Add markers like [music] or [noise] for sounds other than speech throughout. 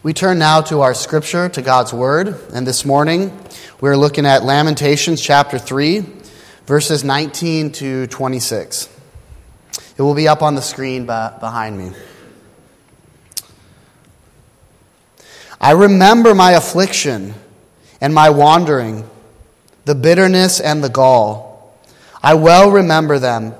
We turn now to our scripture, to God's Word, and this morning we're looking at Lamentations chapter 3, verses 19 to 26. It will be up on the screen behind me. I remember my affliction and my wandering, the bitterness and the gall. I well remember them,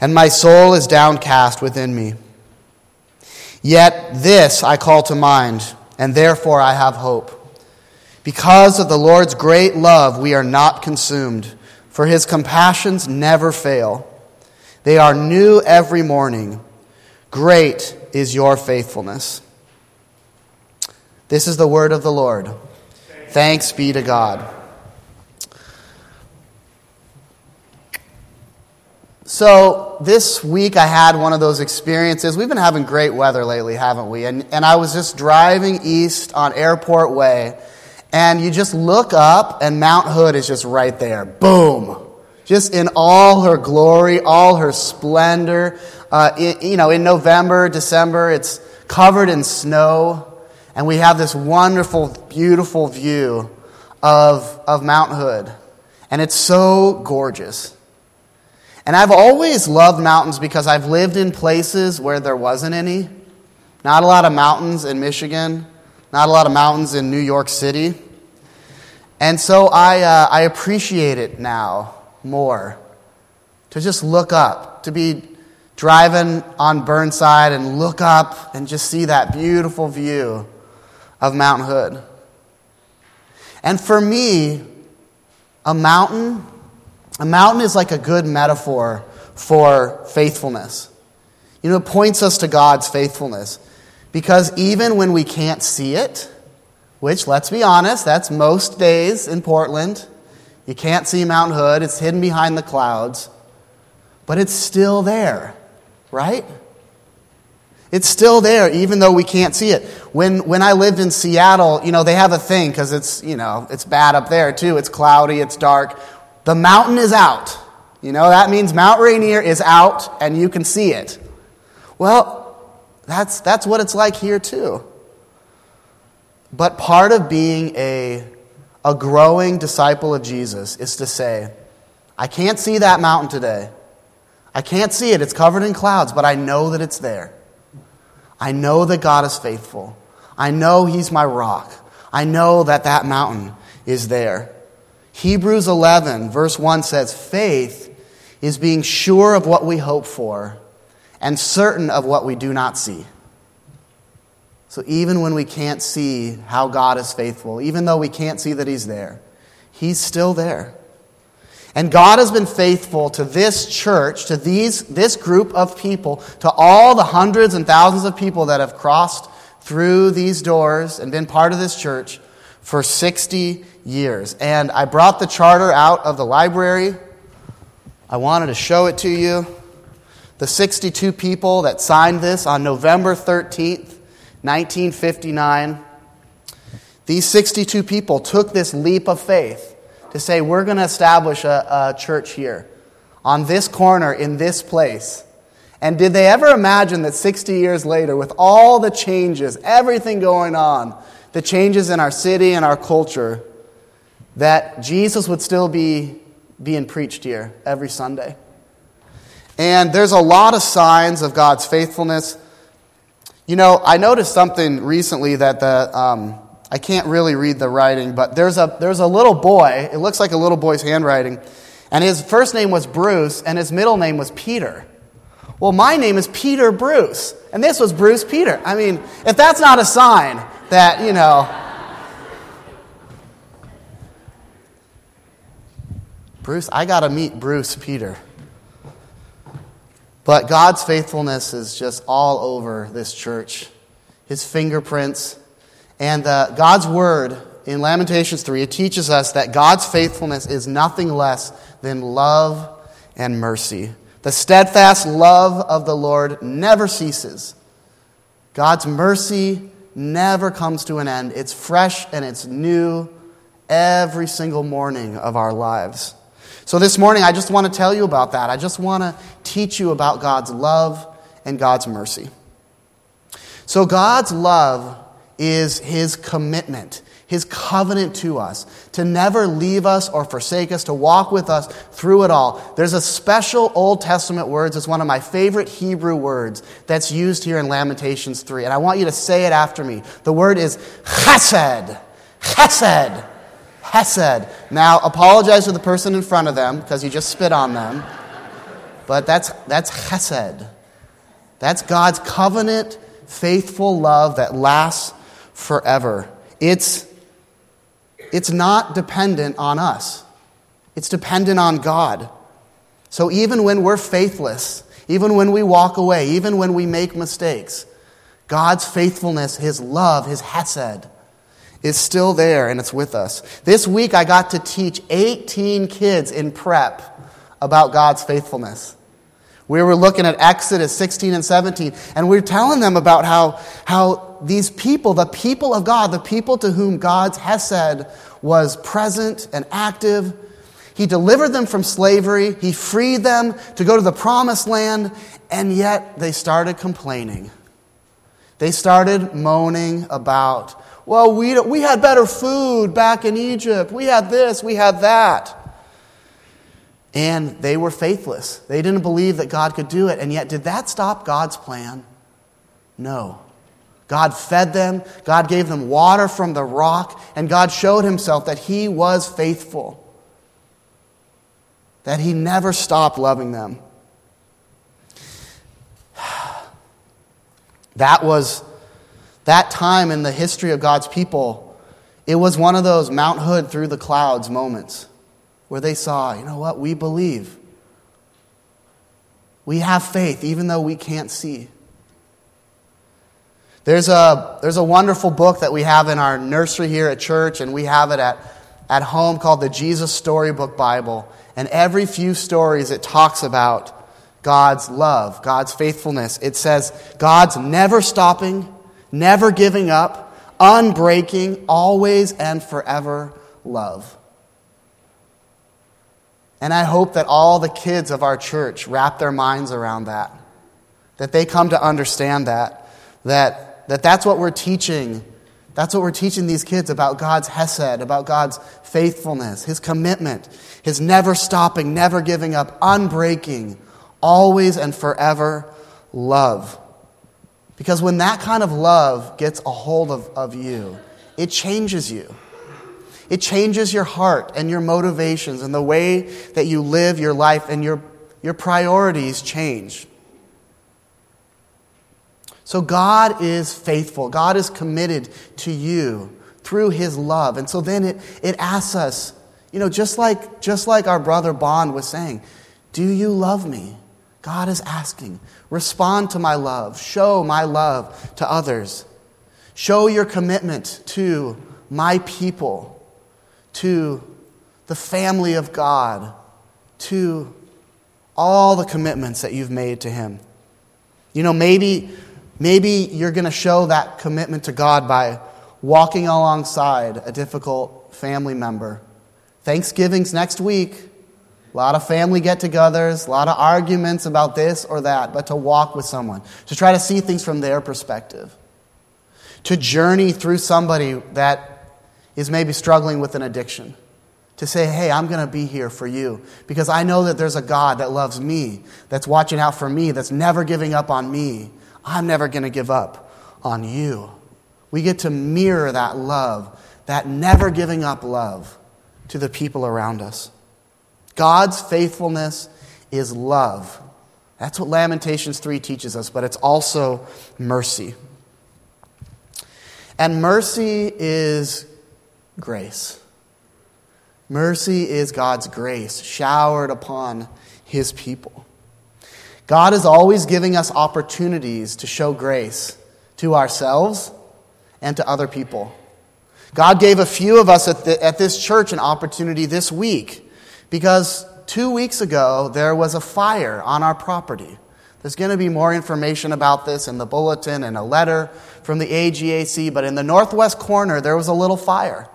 and my soul is downcast within me. Yet this I call to mind, and therefore I have hope. Because of the Lord's great love, we are not consumed, for his compassions never fail. They are new every morning. Great is your faithfulness. This is the word of the Lord. Thanks be to God. So, this week I had one of those experiences. We've been having great weather lately, haven't we? And, and I was just driving east on Airport Way, and you just look up, and Mount Hood is just right there. Boom! Just in all her glory, all her splendor. Uh, you know, in November, December, it's covered in snow. And we have this wonderful, beautiful view of, of Mount Hood. And it's so gorgeous. And I've always loved mountains because I've lived in places where there wasn't any. Not a lot of mountains in Michigan, not a lot of mountains in New York City. And so I, uh, I appreciate it now more to just look up, to be driving on Burnside and look up and just see that beautiful view of Mount Hood. And for me, a mountain, a mountain is like a good metaphor for faithfulness. You know, it points us to God's faithfulness. Because even when we can't see it, which, let's be honest, that's most days in Portland, you can't see Mount Hood, it's hidden behind the clouds, but it's still there, right? It's still there, even though we can't see it. When, when I lived in Seattle, you know, they have a thing because it's, you know, it's bad up there too. It's cloudy, it's dark. The mountain is out. You know, that means Mount Rainier is out and you can see it. Well, that's, that's what it's like here too. But part of being a, a growing disciple of Jesus is to say, I can't see that mountain today. I can't see it. It's covered in clouds, but I know that it's there. I know that God is faithful. I know He's my rock. I know that that mountain is there. Hebrews 11, verse 1 says, Faith is being sure of what we hope for and certain of what we do not see. So even when we can't see how God is faithful, even though we can't see that He's there, He's still there. And God has been faithful to this church, to these, this group of people, to all the hundreds and thousands of people that have crossed through these doors and been part of this church for 60 years. And I brought the charter out of the library. I wanted to show it to you. The 62 people that signed this on November 13th, 1959. These 62 people took this leap of faith to say, we're going to establish a, a church here, on this corner, in this place. And did they ever imagine that 60 years later, with all the changes, everything going on, the changes in our city and our culture, that Jesus would still be being preached here every Sunday? And there's a lot of signs of God's faithfulness. You know, I noticed something recently that the, um, I can't really read the writing, but there's a, there's a little boy. It looks like a little boy's handwriting. And his first name was Bruce, and his middle name was Peter. Well, my name is Peter Bruce, and this was Bruce Peter. I mean, if that's not a sign that, you know. Bruce, I got to meet Bruce Peter. But God's faithfulness is just all over this church. His fingerprints, and uh, God's word in Lamentations 3, it teaches us that God's faithfulness is nothing less than love and mercy. The steadfast love of the Lord never ceases. God's mercy never comes to an end. It's fresh and it's new every single morning of our lives. So, this morning, I just want to tell you about that. I just want to teach you about God's love and God's mercy. So, God's love is his commitment, his covenant to us, to never leave us or forsake us, to walk with us through it all. There's a special Old Testament words, it's one of my favorite Hebrew words that's used here in Lamentations 3. And I want you to say it after me. The word is chesed. Chesed. Chesed. Now, apologize to the person in front of them because you just spit on them. But that's, that's chesed. That's God's covenant, faithful love that lasts forever. It's it's not dependent on us, it's dependent on God. So even when we're faithless, even when we walk away, even when we make mistakes, God's faithfulness, His love, His hesed, is still there and it's with us. This week I got to teach 18 kids in prep about God's faithfulness. We were looking at Exodus 16 and 17, and we are telling them about how, how these people, the people of God, the people to whom God's Hesed was present and active, He delivered them from slavery, He freed them to go to the promised land, and yet they started complaining. They started moaning about, well, we, we had better food back in Egypt. We had this, we had that. And they were faithless. They didn't believe that God could do it. And yet, did that stop God's plan? No. God fed them, God gave them water from the rock, and God showed himself that he was faithful, that he never stopped loving them. [sighs] That was that time in the history of God's people. It was one of those Mount Hood through the clouds moments where they saw, you know what, we believe. We have faith even though we can't see. There's a, there's a wonderful book that we have in our nursery here at church, and we have it at, at home called the Jesus Storybook Bible. And every few stories it talks about God's love, God's faithfulness. It says God's never stopping, never giving up, unbreaking, always and forever love. And I hope that all the kids of our church wrap their minds around that, that they come to understand that, that, that that's what we're teaching. That's what we're teaching these kids about God's Hesed, about God's faithfulness, His commitment, His never stopping, never giving up, unbreaking, always and forever love. Because when that kind of love gets a hold of, of you, it changes you. It changes your heart and your motivations and the way that you live your life and your, your priorities change. So God is faithful. God is committed to you through his love. And so then it, it asks us, you know, just like, just like our brother Bond was saying, do you love me? God is asking, respond to my love, show my love to others, show your commitment to my people to the family of God, to all the commitments that you've made to Him. You know, maybe, maybe you're going to show that commitment to God by walking alongside a difficult family member. Thanksgiving's next week. A lot of family get togethers, a lot of arguments about this or that, but to walk with someone, to try to see things from their perspective, to journey through somebody that is maybe struggling with an addiction. To say, hey, I'm going to be here for you because I know that there's a God that loves me, that's watching out for me, that's never giving up on me. I'm never going to give up on you. We get to mirror that love, that never giving up love to the people around us. God's faithfulness is love. That's what Lamentations 3 teaches us, but it's also mercy. And mercy is grace. Mercy is God's grace showered upon his people. God is always giving us opportunities to show grace to ourselves and to other people. God gave a few of us at, the, at this church an opportunity this week because two weeks ago there was a fire on our property. There's going to be more information about this in the bulletin and a letter from the AGAC, but in the northwest corner there was a little fire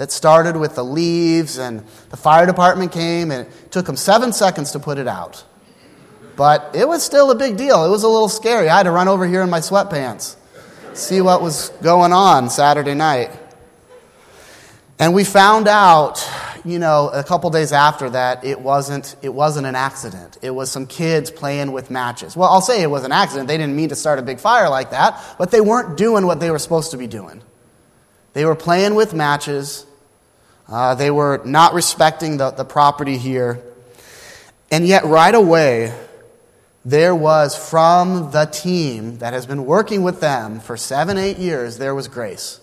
that started with the leaves, and the fire department came, and it took them seven seconds to put it out. But it was still a big deal. It was a little scary. I had to run over here in my sweatpants see what was going on Saturday night. And we found out, you know, a couple days after that, it wasn't, it wasn't an accident. It was some kids playing with matches. Well, I'll say it was an accident. They didn't mean to start a big fire like that, but they weren't doing what they were supposed to be doing. They were playing with matches. Uh, they were not respecting the, the property here. And yet, right away, there was from the team that has been working with them for seven, eight years, there was grace.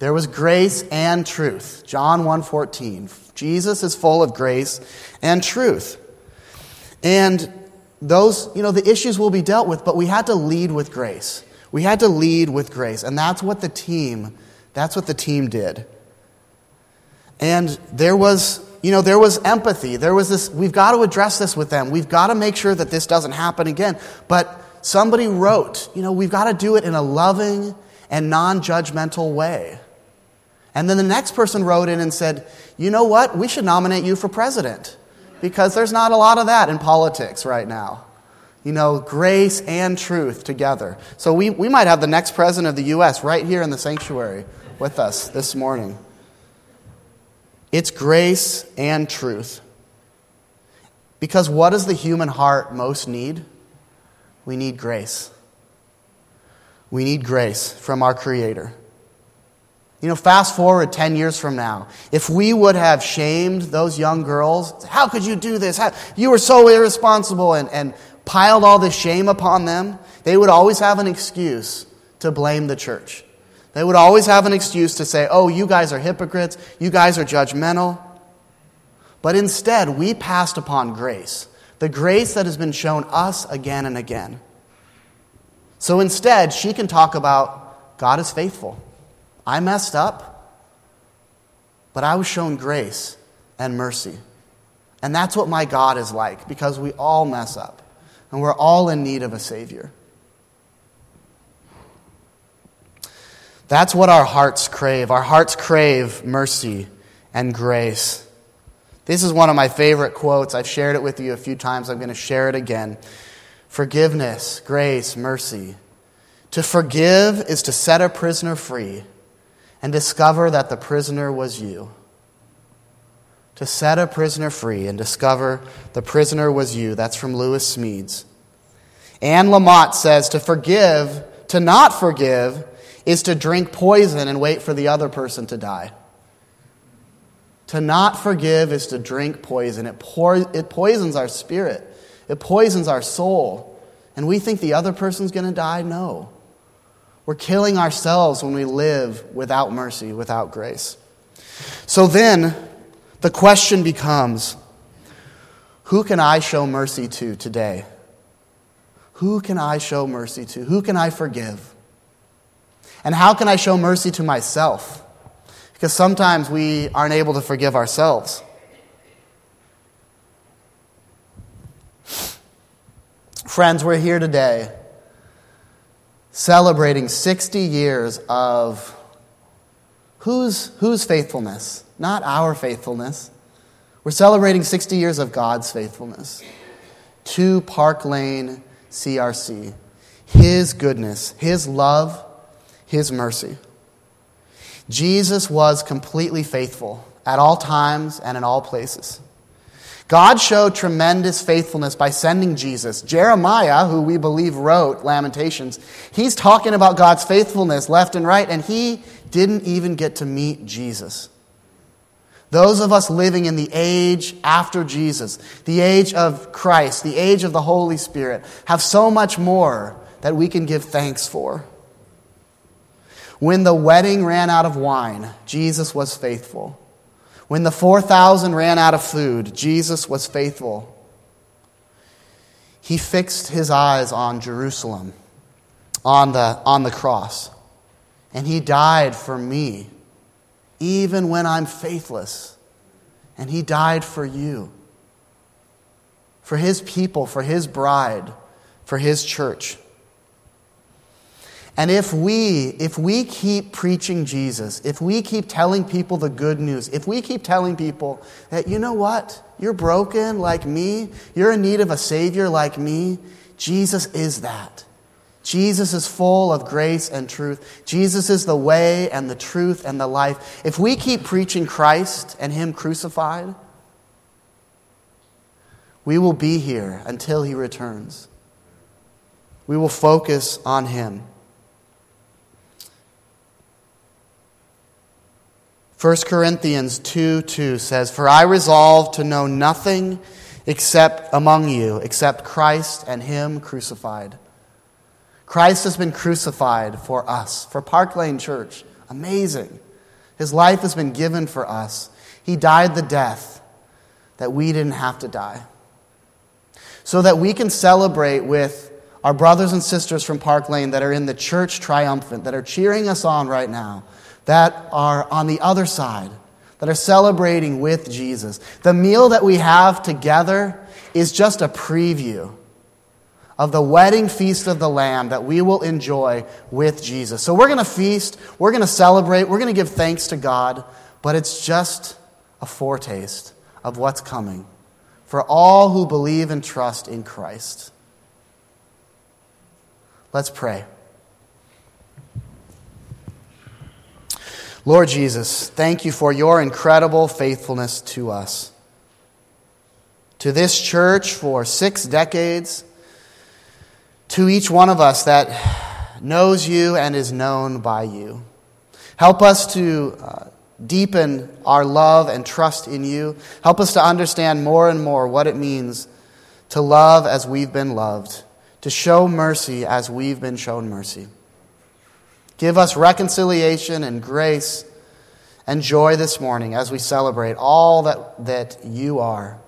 There was grace and truth. John 1:14. Jesus is full of grace and truth. And those, you know, the issues will be dealt with, but we had to lead with grace. We had to lead with grace, and that's what the team, that's what the team did. And there was, you know, there was empathy. There was this, we've got to address this with them. We've got to make sure that this doesn't happen again. But somebody wrote, you know, we've got to do it in a loving and non judgmental way. And then the next person wrote in and said, You know what? We should nominate you for president because there's not a lot of that in politics right now. You know, grace and truth together. So we, we might have the next president of the U.S. right here in the sanctuary with us this morning. It's grace and truth. Because what does the human heart most need? We need grace. We need grace from our Creator. You know, fast forward 10 years from now. If we would have shamed those young girls, how could you do this? How, you were so irresponsible and, and piled all this shame upon them, they would always have an excuse to blame the church. They would always have an excuse to say, oh, you guys are hypocrites, you guys are judgmental. But instead, we passed upon grace, the grace that has been shown us again and again. So instead, she can talk about God is faithful. I messed up, but I was shown grace and mercy. And that's what my God is like because we all mess up and we're all in need of a Savior. That's what our hearts crave. Our hearts crave mercy and grace. This is one of my favorite quotes. I've shared it with you a few times. I'm going to share it again. Forgiveness, grace, mercy. To forgive is to set a prisoner free and discover that the prisoner was you. To set a prisoner free and discover the prisoner was you. That's from Lewis Smedes. Anne Lamott says to forgive, to not forgive, is to drink poison and wait for the other person to die. To not forgive is to drink poison. It, pour, it poisons our spirit, it poisons our soul. And we think the other person's going to die? No. We're killing ourselves when we live without mercy, without grace. So then, the question becomes who can I show mercy to today? Who can I show mercy to? Who can I forgive? And how can I show mercy to myself? Because sometimes we aren't able to forgive ourselves. Friends, we're here today celebrating 60 years of whose, whose faithfulness? Not our faithfulness. We're celebrating 60 years of God's faithfulness to Park Lane CRC. His goodness, His love, His mercy. Jesus was completely faithful at all times and in all places. God showed tremendous faithfulness by sending Jesus. Jeremiah, who we believe wrote Lamentations, he's talking about God's faithfulness left and right, and he didn't even get to meet Jesus. Those of us living in the age after Jesus, the age of Christ, the age of the Holy Spirit, have so much more that we can give thanks for. When the wedding ran out of wine, Jesus was faithful. When the 4,000 ran out of food, Jesus was faithful. He fixed his eyes on Jerusalem, on the, on the cross, and he died for me, even when I'm faithless. And he died for you, for his people, for his bride, for his church. And if we, if we keep preaching Jesus, if we keep telling people the good news, if we keep telling people that, you know what, you're broken like me, you're in need of a Savior like me, Jesus is that. Jesus is full of grace and truth. Jesus is the way and the truth and the life. If we keep preaching Christ and Him crucified, we will be here until He returns. We will focus on Him. 1 Corinthians 2 2 says, For I resolve to know nothing except among you, except Christ and Him crucified. Christ has been crucified for us, for Park Lane Church. Amazing. His life has been given for us. He died the death that we didn't have to die. So that we can celebrate with our brothers and sisters from Park Lane that are in the church triumphant, that are cheering us on right now, that are on the other side, that are celebrating with Jesus. The meal that we have together is just a preview of the wedding feast of the Lamb that we will enjoy with Jesus. So we're going to feast, we're going to celebrate, we're going to give thanks to God, but it's just a foretaste of what's coming for all who believe and trust in Christ. Let's pray. Lord Jesus, thank you for your incredible faithfulness to us. To this church for six decades, to each one of us that knows you and is known by you. Help us to uh, deepen our love and trust in you. Help us to understand more and more what it means to love as we've been loved, to show mercy as we've been shown mercy. Give us reconciliation and grace and joy this morning as we celebrate all that, that you are.